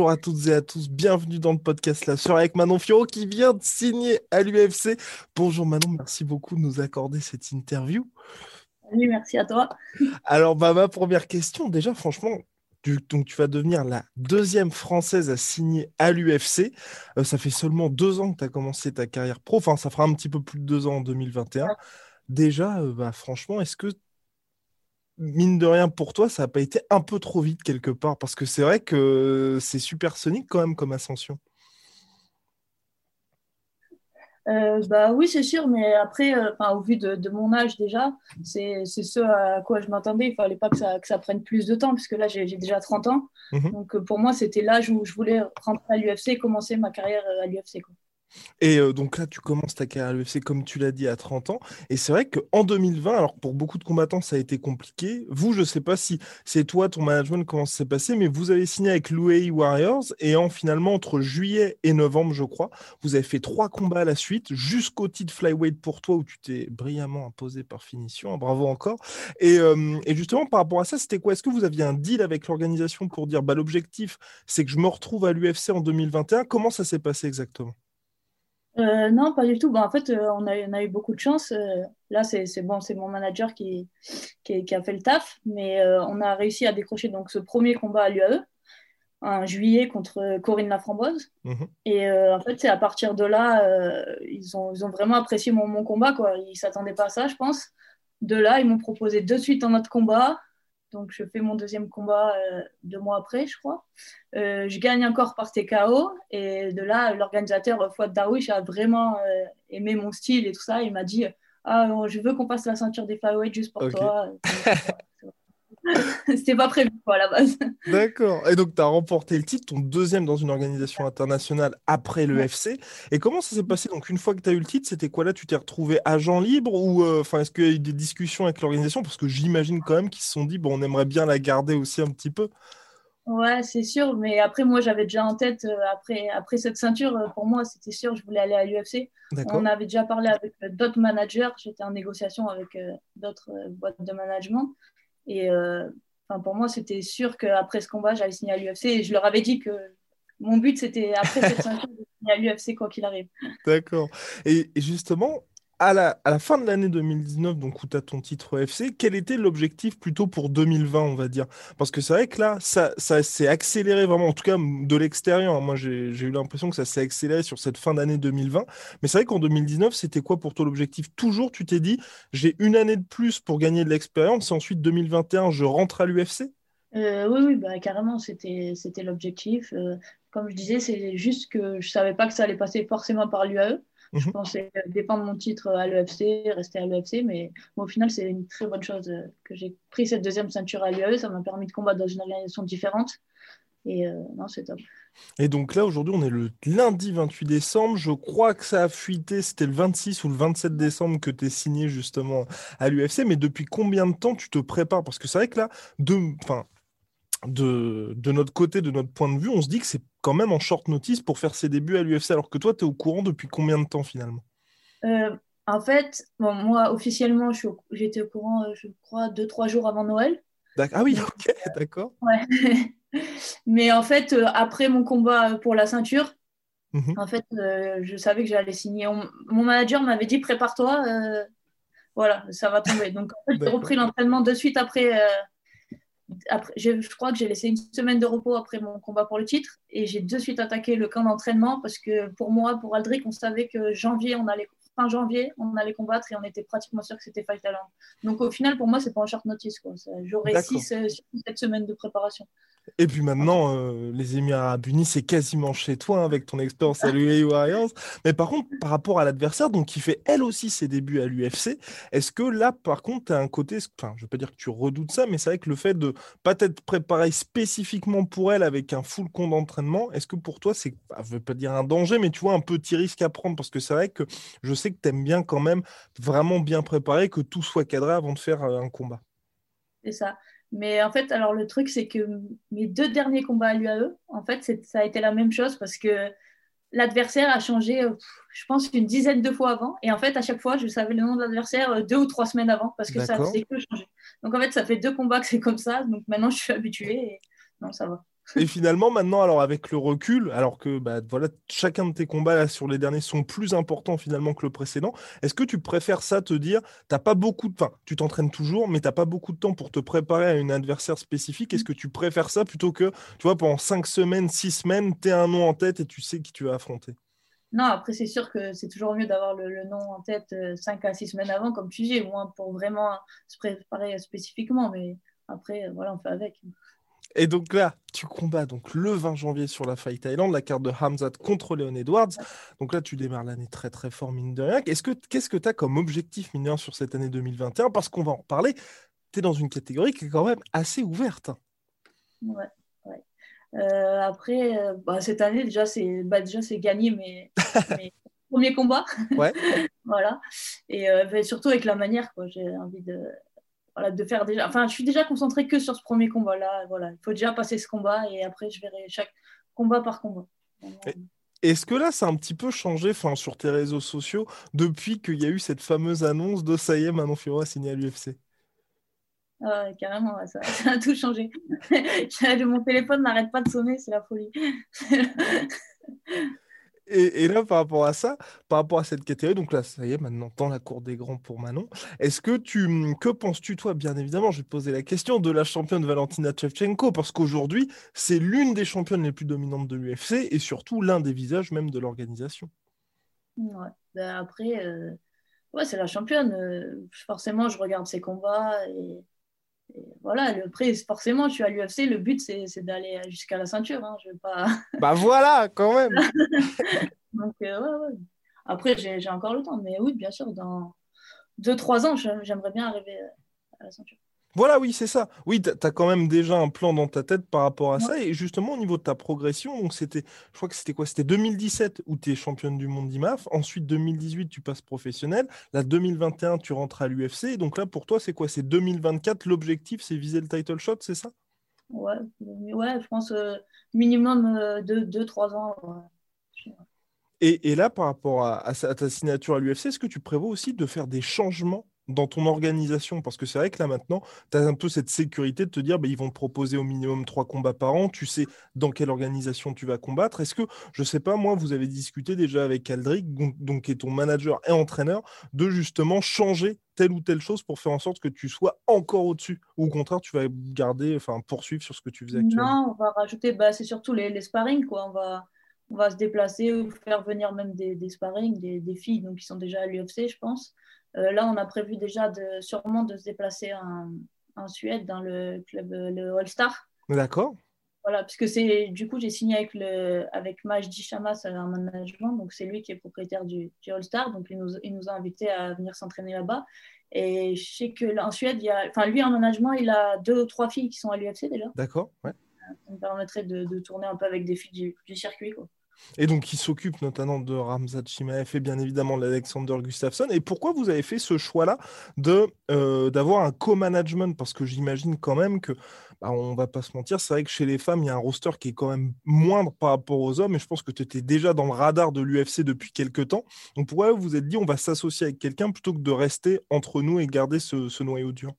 Bonjour à toutes et à tous, bienvenue dans le podcast La Soirée avec Manon Fioro qui vient de signer à l'UFC. Bonjour Manon, merci beaucoup de nous accorder cette interview. Oui, merci à toi. Alors, bah, ma première question, déjà, franchement, tu, donc tu vas devenir la deuxième française à signer à l'UFC. Euh, ça fait seulement deux ans que tu as commencé ta carrière pro, enfin, ça fera un petit peu plus de deux ans en 2021. Déjà, euh, bah, franchement, est-ce que mine de rien, pour toi, ça n'a pas été un peu trop vite quelque part Parce que c'est vrai que c'est supersonique quand même comme ascension. Euh, bah oui, c'est sûr, mais après, euh, au vu de, mon âge déjà, c'est ce à quoi je m'attendais. Il fallait pas que ça, que ça, prenne plus de temps, puisque là, j'ai déjà 30 ans. Mhm. Donc euh, pour moi, c'était l'âge où je voulais rentrer à l'UFC et commencer ma carrière à l'UFC. Et euh, donc là, tu commences ta carrière à l'UFC, comme tu l'as dit, à 30 ans. Et c'est vrai qu'en 2020, alors pour beaucoup de combattants, ça a été compliqué. Vous, je ne sais pas si c'est toi, ton management, comment ça s'est passé, mais vous avez signé avec l'UAE Warriors. Et en finalement, entre juillet et novembre, je crois, vous avez fait trois combats à la suite, jusqu'au titre flyweight pour toi, où tu t'es brillamment imposé par finition. Bravo encore. Et, euh, et justement, par rapport à ça, c'était quoi? Est-ce que vous aviez un deal avec l'organisation pour dire, bah, l'objectif, c'est que je me retrouve à l'UFC en 2021 Comment ça s'est passé exactement? Euh, non, pas du tout. Bah, en fait, euh, on, a, on, a, eu beaucoup de chance. Euh, là, c'est bon, c'est mon manager qui, qui, a fait le taf, mais on a réussi à décrocher donc, ce premier combat à l'UAE en juillet contre Corinne Laframboise. Mhm. Et en fait, c'est à partir de là, ils, ont, ils ont vraiment apprécié mon, mon combat. Quoi. Ils ne s'attendaient pas à ça, je pense. De là, ils m'ont proposé de suite un autre combat. Donc, je fais mon deuxième combat euh, deux mois après, je crois. Euh, je gagne encore par TKO. Et de là, l'organisateur Fouad Darwish a vraiment euh, aimé mon style et tout ça. Il m'a dit Ah, je veux qu'on passe la ceinture des flyweight juste pour toi. C'était pas prévu quoi, à la base. D'accord. Et donc, tu as remporté le titre, ton deuxième dans une organisation internationale après le FC. Et comment ça s'est passé? Donc, une fois que tu as eu le titre, c'était quoi là? Tu t'es retrouvé agent libre ou euh, est-ce qu'il y a eu des discussions avec l'organisation? Parce que j'imagine quand même qu'ils se sont dit bon, on aimerait bien la garder aussi un petit peu. Ouais, c'est sûr. Mais après, moi, j'avais déjà en tête, euh, après, après cette ceinture, euh, pour moi, c'était sûr, je voulais aller à l'UFC. On avait déjà parlé avec d'autres managers. J'étais en négociation avec d'autres boîtes de management. Et euh, pour moi, c'était sûr qu'après ce combat, j'allais signer à l'UFC. Et je leur avais dit que mon but, c'était après cette ceinture de signer à l'UFC, quoi qu'il arrive. D'accord. Et, justement, à la, fin de l'année 2019, donc où tu as ton titre FC, quel était l'objectif plutôt pour 2020, on va dire? Parce que c'est vrai que là, ça, s'est accéléré vraiment, en tout cas de l'extérieur. Moi, j'ai eu l'impression que ça s'est accéléré sur cette fin d'année 2020. Mais c'est vrai qu'en 2019, c'était quoi pour toi l'objectif? Toujours, tu t'es dit, j'ai une année de plus pour gagner de l'expérience et ensuite 2021, je rentre à l'UFC euh, oui, oui bah, carrément, c'était l'objectif. Euh, comme je disais, c'est juste que je savais pas que ça allait passer forcément par l'UAE. Je mhm. pensais dépendre mon titre à l'EFC, rester à l'EFC, mais au final, c'est une très bonne chose euh, que j'ai pris cette deuxième ceinture à l'UAE. Ça m'a permis de combattre dans une organisation différente. Et euh, non, c'est top. Et donc là, aujourd'hui, on est le lundi 28 décembre. Je crois que ça a fuité, c'était le 26 ou le 27 décembre que tu es signé justement à l'UFC. Mais depuis combien de temps tu te prépares? Parce que c'est vrai que là, de, de, de notre côté, de notre point de vue, on se dit que c'est quand même en short notice pour faire ses débuts à l'UFC, alors que toi, tu es au courant depuis combien de temps finalement? Euh, En fait, bon, moi, officiellement, j'étais au courant, euh, je crois, deux, trois jours avant Noël. Ah oui, ok, d'accord. Ouais. Mais en fait, euh, après mon combat pour la ceinture, mhm. en fait, je savais que j'allais signer. mon manager m'avait dit prépare-toi, voilà, ça va tomber. Donc, en fait, j'ai repris l'entraînement de suite après, après, je, crois que j'ai laissé une semaine de repos après mon combat pour le titre et j'ai de suite attaqué le camp d'entraînement parce que pour moi, pour Aldric, on savait que janvier, on allait fin janvier, on allait combattre et on était pratiquement sûr que c'était Fight Island. Donc au final, pour moi, c'est pas un short notice. J'aurais six, cette semaine de préparation. Et puis maintenant, euh, les Émirats Arabes Unis, c'est quasiment chez toi hein, avec ton expérience à l'UAE Warriors. Mais par contre, par rapport à l'adversaire, donc qui fait elle aussi ses débuts à l'UFC, est-ce que là, par contre, tu as un côté, enfin, je veux pas dire que tu redoutes ça, mais c'est vrai que le fait de pas être préparé spécifiquement pour elle avec un full compte d'entraînement, est-ce que pour toi, c'est, je veux pas dire un danger, mais tu vois, un petit risque à prendre? Parce que c'est vrai que je sais que tu aimes bien quand même vraiment bien préparer, que tout soit cadré avant de faire euh, un combat. C'est ça. Mais en fait, alors le truc, c'est que mes deux derniers combats à l'UAE, en fait, ça a été la même chose parce que l'adversaire a changé, euh, je pense, une dizaine de fois avant. Et en fait, à chaque fois, je savais le nom de l'adversaire euh, deux ou trois semaines avant parce que ça faisait que changer. Donc en fait, ça fait deux combats que c'est comme ça. Donc maintenant, je suis habituée et non, ça va. Et finalement, maintenant, alors avec le recul, alors que bah, voilà, chacun de tes combats sur les derniers sont plus importants finalement que le précédent, est-ce que tu préfères ça te dire, t'as pas beaucoup de, enfin, tu t'entraînes toujours, mais t'as pas beaucoup de temps pour te préparer à un adversaire spécifique. Est-ce que tu préfères ça plutôt que, tu vois, pendant cinq semaines, six semaines, tu as un nom en tête et tu sais qui tu vas affronter? Non, après, c'est sûr que c'est toujours mieux d'avoir le, nom en tête euh, cinq à six semaines avant, comme tu dis, au pour vraiment se préparer spécifiquement. Mais après, voilà, on fait avec. Et donc là, tu combats donc le 20 janvier sur la Fight Island, la carte de Hamzat contre Leon Edwards. Donc là, tu démarres l'année très très fort, mine de rien. Qu'est-ce que tu que as comme objectif, mine sur cette année 2021 Parce qu'on va en reparler. Tu es dans une catégorie qui est quand même assez ouverte. Ouais, ouais. Euh, après, euh, bah, cette année, déjà, c'est bah, gagné mes, mes premiers combats. Ouais. voilà. Et euh, surtout avec la manière, quoi. J'ai envie de voilà, de faire déjà. Enfin, je suis déjà concentrée que sur ce premier combat-là. Voilà, il faut déjà passer ce combat et après, je verrai chaque combat par combat. Est-ce que là, ça a un petit peu changé enfin, sur tes réseaux sociaux depuis qu'il y a eu cette fameuse annonce de ça y est, Manon Fiorot a signé à l'UFC ah carrément, ça, ça, a tout changé. Mon téléphone n'arrête pas de sonner, c'est la folie. Et, là, par rapport à ça, par rapport à cette catégorie, donc là, ça y est, maintenant, dans la cour des grands pour Manon, est-ce que tu, que penses-tu, toi, bien évidemment, je vais te poser la question de la championne Valentina Shevchenko, parce qu'aujourd'hui, c'est l'une des championnes les plus dominantes de l'UFC et surtout l'un des visages même de l'organisation. Ouais. Ben après, euh, ouais, c'est la championne. Euh, forcément, je regarde ses combats et voilà, le prix, forcément, je suis à l'UFC, le but, c'est d'aller jusqu'à la ceinture. Hein, je pas... bah voilà, quand même Donc, euh, ouais, ouais. Après, j'ai encore le temps, mais oui, bien sûr, dans 2-3 ans, j'aimerais bien arriver à la ceinture. Voilà, oui, c'est ça. Oui, tu as quand même déjà un plan dans ta tête par rapport à ça. Et justement, au niveau de ta progression, donc c'était, je crois que c'était quoi? C'était 2017 où tu es championne du monde d'IMAF. Ensuite, 2018, tu passes professionnel. Là, 2021, tu rentres à l'UFC. Donc là, pour toi, c'est quoi? C'est 2024, l'objectif, c'est viser le title shot, c'est ça? Ouais, ouais, je pense euh, minimum euh, de 2-3 ans. Et, là, par rapport à, à ta signature à l'UFC, est-ce que tu prévois aussi de faire des changements dans ton organisation Parce que c'est vrai que là maintenant, tu as un peu cette sécurité de te dire, bah, ils vont te proposer au minimum trois combats par an, tu sais dans quelle organisation tu vas combattre. Est-ce que, je sais pas, moi, vous avez discuté déjà avec Aldric, donc, qui est ton manager et entraîneur, de justement changer telle ou telle chose pour faire en sorte que tu sois encore au-dessus? Ou au contraire, tu vas garder, enfin, poursuivre sur ce que tu faisais actuellement? Non, on va rajouter, bah, c'est surtout les, les sparring, quoi. On va on va se déplacer ou faire venir même des, des sparring, des, des, filles donc, qui sont déjà à l'UFC, je pense. Euh, là, on a prévu déjà de, sûrement de se déplacer en, Suède dans le club le All-Star. D'accord. Voilà, puisque c'est du coup j'ai signé avec le avec Majdi Chamas un management, donc c'est lui qui est propriétaire du, du All Star, donc il nous, il nous a invités à venir s'entraîner là-bas. Et je sais que là, en Suède, il y a, enfin lui en management, il a deux ou trois filles qui sont à l'UFC déjà. D'accord, ouais. Ça me permettrait de, de, tourner un peu avec des filles du, du circuit, quoi. Et donc, il s'occupe notamment de Ramzat Chimaev et bien évidemment d'Alexander Gustafsson. Et pourquoi vous avez fait ce choix-là euh, d'avoir un co-management? Parce que j'imagine quand même que, bah, on va pas se mentir, c'est vrai que chez les femmes, il y a un roster qui est quand même moindre par rapport aux hommes. Et je pense que tu étais déjà dans le radar de l'UFC depuis quelques temps. Donc, pourquoi vous vous êtes dit, on va s'associer avec quelqu'un plutôt que de rester entre nous et garder ce noyau dur?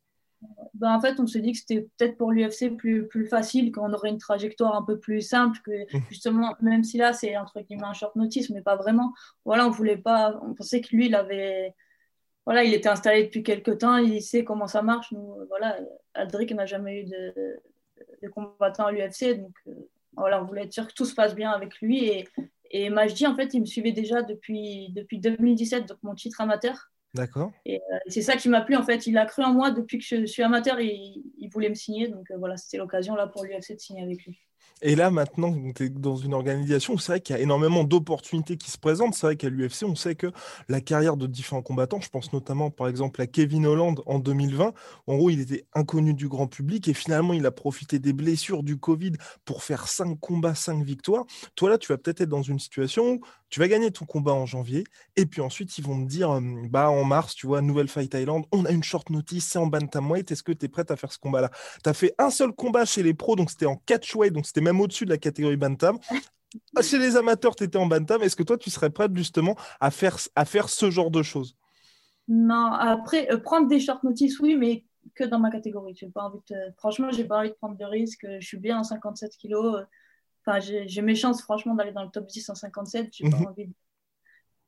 Bah, en fait, on s'est dit que c'était peut-être pour l'UFC plus, plus facile, qu'on aurait une trajectoire un peu plus simple, que justement, même si là, c'est entre guillemets un short notice, mais pas vraiment. Voilà, on voulait pas, on pensait que lui, il avait, voilà, il était installé depuis quelques temps, il sait comment ça marche. Nous, voilà, Aldric n'a jamais eu de, de combattant à l'UFC, donc euh, voilà, on voulait être sûr que tout se passe bien avec lui et, Et Majdi, en fait, il me suivait déjà depuis, depuis 2017, donc mon titre amateur. D'accord. Et euh, c'est ça qui m'a plu, en fait. Il a cru en moi depuis que je suis amateur et il, voulait me signer. Donc euh, voilà, c'était l'occasion là pour l'UFC de signer avec lui. Et là, maintenant, tu es dans une organisation où c'est vrai qu'il y a énormément d'opportunités qui se présentent. C'est vrai qu'à l'UFC, on sait que la carrière de différents combattants, je pense notamment par exemple à Kevin Holland en 2020, en gros, il était inconnu du grand public et finalement, il a profité des blessures du Covid pour faire cinq combats, cinq victoires. Toi, là, tu vas peut-être être dans une situation où tu vas gagner ton combat en janvier et puis ensuite, ils vont te dire, euh, bah, en mars, tu vois, Nouvelle Fight Island, on a une short notice, c'est en bantamweight, est-ce que tu es prête à faire ce combat-là? Tu as fait un seul combat chez les pros, donc c'était en catchweight, donc c'était même au-dessus de la catégorie bantam. Chez les amateurs, tu étais en bantam. Est-ce que toi, tu serais prête justement à faire, à faire ce genre de choses? Non, après, euh, prendre des short notice, oui, mais que dans ma catégorie. J'ai pas envie de... Franchement, j'ai pas envie de prendre de risques. Je suis bien en 57 kilos. Enfin, j'ai mes chances, franchement, d'aller dans le top 10 en 57. J'ai pas mhm. envie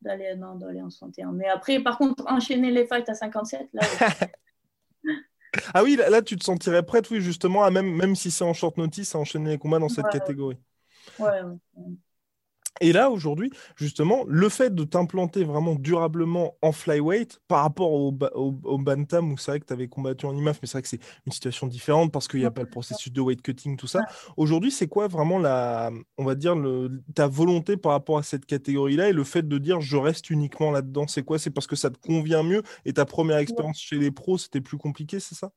d'aller d'aller en 61. Mais après, par contre, enchaîner les fights à 57, là. Ah oui, là, tu te sentirais prête, oui, justement, à même, même si c'est en short notice, à enchaîner les combats dans cette catégorie. Ouais, Et là, aujourd'hui, justement, le fait de t'implanter vraiment durablement en flyweight par rapport au, au, bantam, où c'est vrai que tu avais combattu en IMAF, mais c'est vrai que c'est une situation différente parce qu'il n'y a pas le processus de weight cutting, tout ça. Aujourd'hui, c'est quoi vraiment la, on va dire, le, ta volonté par rapport à cette catégorie-là et le fait de dire je reste uniquement là-dedans C'est quoi? C'est parce que ça te convient mieux et ta première expérience chez les pros, c'était plus compliqué, c'est ça?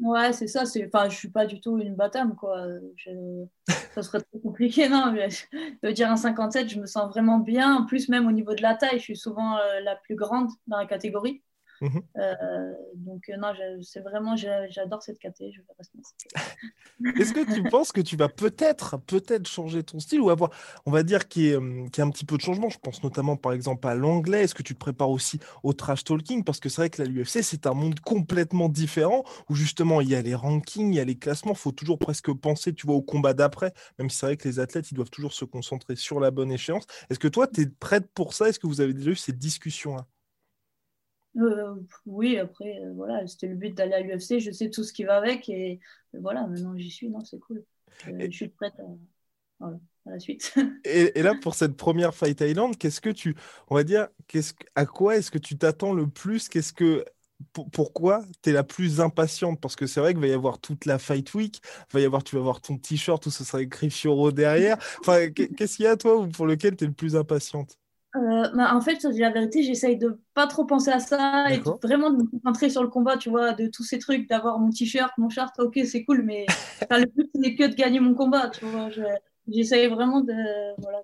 Ouais, c'est ça. Enfin, je suis pas du tout une batame, quoi. Ça serait trop compliqué, non. Je veux dire, un 57, je me sens vraiment bien. En plus, même au niveau de la taille, je suis souvent euh, la plus grande dans la catégorie. Mhm. Euh, donc, euh, non, c'est vraiment, j'adore cette caté. Je Est-ce que tu penses que tu vas peut-être, peut-être changer ton style ou avoir, on va dire, qu'il y, ait, un petit peu de changement? Je pense notamment, par exemple, à l'anglais. Est-ce que tu te prépares aussi au trash talking? Parce que c'est vrai que l'UFC, c'est un monde complètement différent où justement, il y a les rankings, il y a les classements. Il faut toujours presque penser, tu vois, au combat d'après, même si c'est vrai que les athlètes, ils doivent toujours se concentrer sur la bonne échéance. Est-ce que toi, tu es prête pour ça? Est-ce que vous avez déjà eu ces discussions-là? Euh, oui, après, euh, voilà, c'était le but d'aller à l'UFC. Je sais tout ce qui va avec et voilà, maintenant j'y suis. Non, c'est cool. Euh, je suis prête à, la suite. et, là, pour cette première Fight Island, qu'est-ce que tu, on va dire, qu'est-ce, à quoi est-ce que tu t'attends le plus? Qu'est-ce que pourquoi tu es la plus impatiente? Parce que c'est vrai qu'il va y avoir toute la Fight Week, va y avoir, tu vas avoir ton t-shirt où ce sera écrit Fioro derrière. Enfin, qu'est-ce qu'il y a, toi, pour lequel tu es le plus impatiente? Euh, bah, en fait, la vérité, j'essaye de pas trop penser à ça et vraiment de me concentrer sur le combat, tu vois, de tous ces trucs, d'avoir mon t-shirt, mon shirt, ok, c'est cool, mais le but, n'est que de gagner mon combat, tu vois. J'essaye vraiment de, voilà,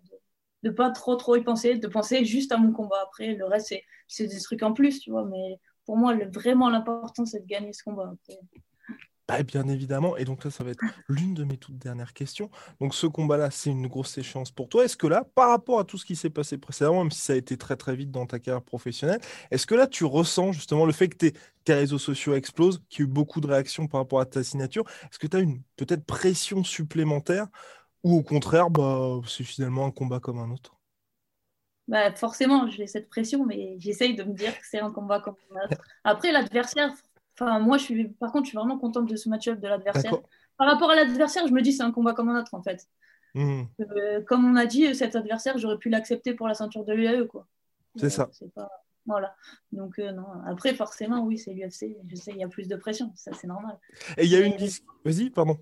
de, pas trop, trop y penser, de penser juste à mon combat. Après, le reste, c'est des trucs en plus, tu vois, mais pour moi, le, vraiment, l'important, c'est de gagner ce combat. Bah, bien évidemment. Et donc là, ça va être l'une de mes toutes dernières questions. Donc ce combat-là, c'est une grosse échéance pour toi. Est-ce que là, par rapport à tout ce qui s'est passé précédemment, même si ça a été très très vite dans ta carrière professionnelle, est-ce que là, tu ressens justement le fait que tes, réseaux sociaux explosent, qu'il y a eu beaucoup de réactions par rapport à ta signature? Est-ce que tu as une peut-être pression supplémentaire ou au contraire, bah, c'est finalement un combat comme un autre? Bah, forcément, j'ai cette pression, mais j'essaye de me dire que c'est un combat comme un autre. Après, l'adversaire, Enfin, moi, je suis, par contre, je suis vraiment contente de ce match-up de l'adversaire. Par rapport à l'adversaire, je me dis c'est un combat comme un autre, en fait. Hmm. Euh, comme on a dit, cet adversaire, j'aurais pu l'accepter pour la ceinture de l'UAE, quoi. C'est euh, ça. Voilà. Donc, euh, non. Après, forcément, oui, c'est l'UFC. Je sais, il y a plus de pression. Ça, c'est normal. Et il y a une. Vas-y, pardon.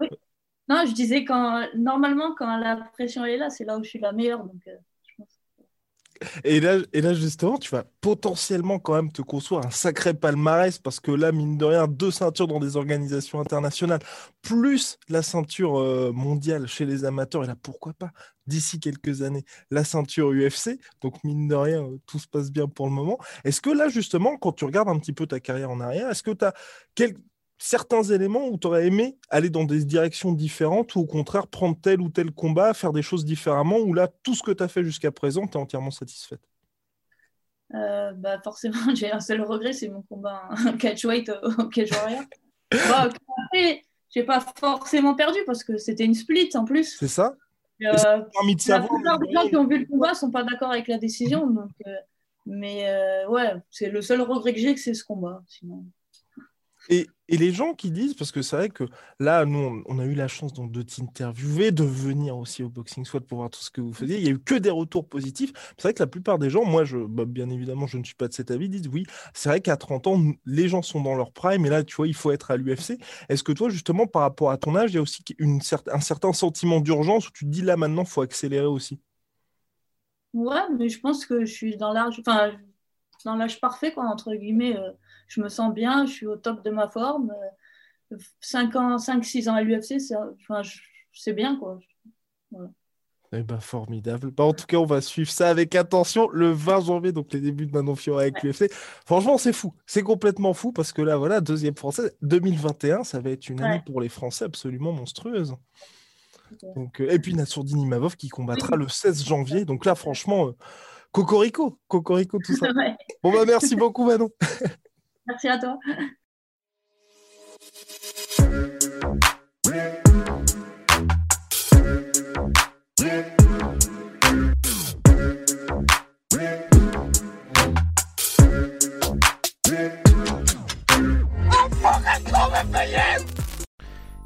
Non, je disais, quand... normalement, quand la pression est là, c'est là où je suis la meilleure. Donc, et là, et là, justement, tu vas potentiellement quand même te construire un sacré palmarès parce que là, mine de rien, deux ceintures dans des organisations internationales, plus la ceinture euh, mondiale chez les amateurs, et là, pourquoi pas, d'ici quelques années, la ceinture UFC. Donc, mine de rien, euh, tout se passe bien pour le moment. Est-ce que là, justement, quand tu regardes un petit peu ta carrière en arrière, est-ce que tu as quelques certains éléments où tu aurais aimé aller dans des directions différentes ou au contraire prendre tel ou tel combat, faire des choses différemment, ou là, tout ce que tu as fait jusqu'à présent, tu es entièrement satisfaite? Euh, bah forcément, j'ai un seul regret, c'est mon combat catchweight au Cage Warrior. Après, j'ai pas forcément perdu parce que c'était une split en plus. C'est ça euh, La plupart des gens qui ont vu le combat sont pas d'accord avec la décision. Donc, euh, mais ouais, c'est le seul regret que j'ai, que c'est ce combat. Sinon... Et, les gens qui disent, parce que c'est vrai que là, nous, on, a eu la chance donc, de t'interviewer, de venir aussi au Boxing Squad pour voir tout ce que vous faisiez. Il n'y a eu que des retours positifs. C'est vrai que la plupart des gens, moi, bah, bien évidemment, je ne suis pas de cet avis, disent oui, c'est vrai qu'à 30 ans, les gens sont dans leur prime, et là, tu vois, il faut être à l'UFC. Est-ce que toi, justement, par rapport à ton âge, il y a aussi un certain sentiment d'urgence où tu te dis là, maintenant, il faut accélérer aussi? Ouais, mais je pense que je suis dans l'âge, enfin, dans l'âge parfait, quoi, entre guillemets. Euh, je me sens bien, je suis au top de ma forme. 5 euh, ans, 5, 6 ans à l'UFC, c'est enfin, bien, quoi. Eh ben, formidable. Bah, en tout cas, on va suivre ça avec attention le 20 janvier, donc les débuts de Manon Fiora avec l'UFC. Franchement, c'est fou. C'est complètement fou parce que là, voilà, deuxième française. 2021, ça va être une année pour les Français absolument monstrueuse. Donc, euh, et puis Nassourdine Imavov qui combattra le 16 janvier. Donc là, franchement, euh, Cocorico, Cocorico, tout ça. Bon, bah, merci beaucoup, Manon. merci à toi.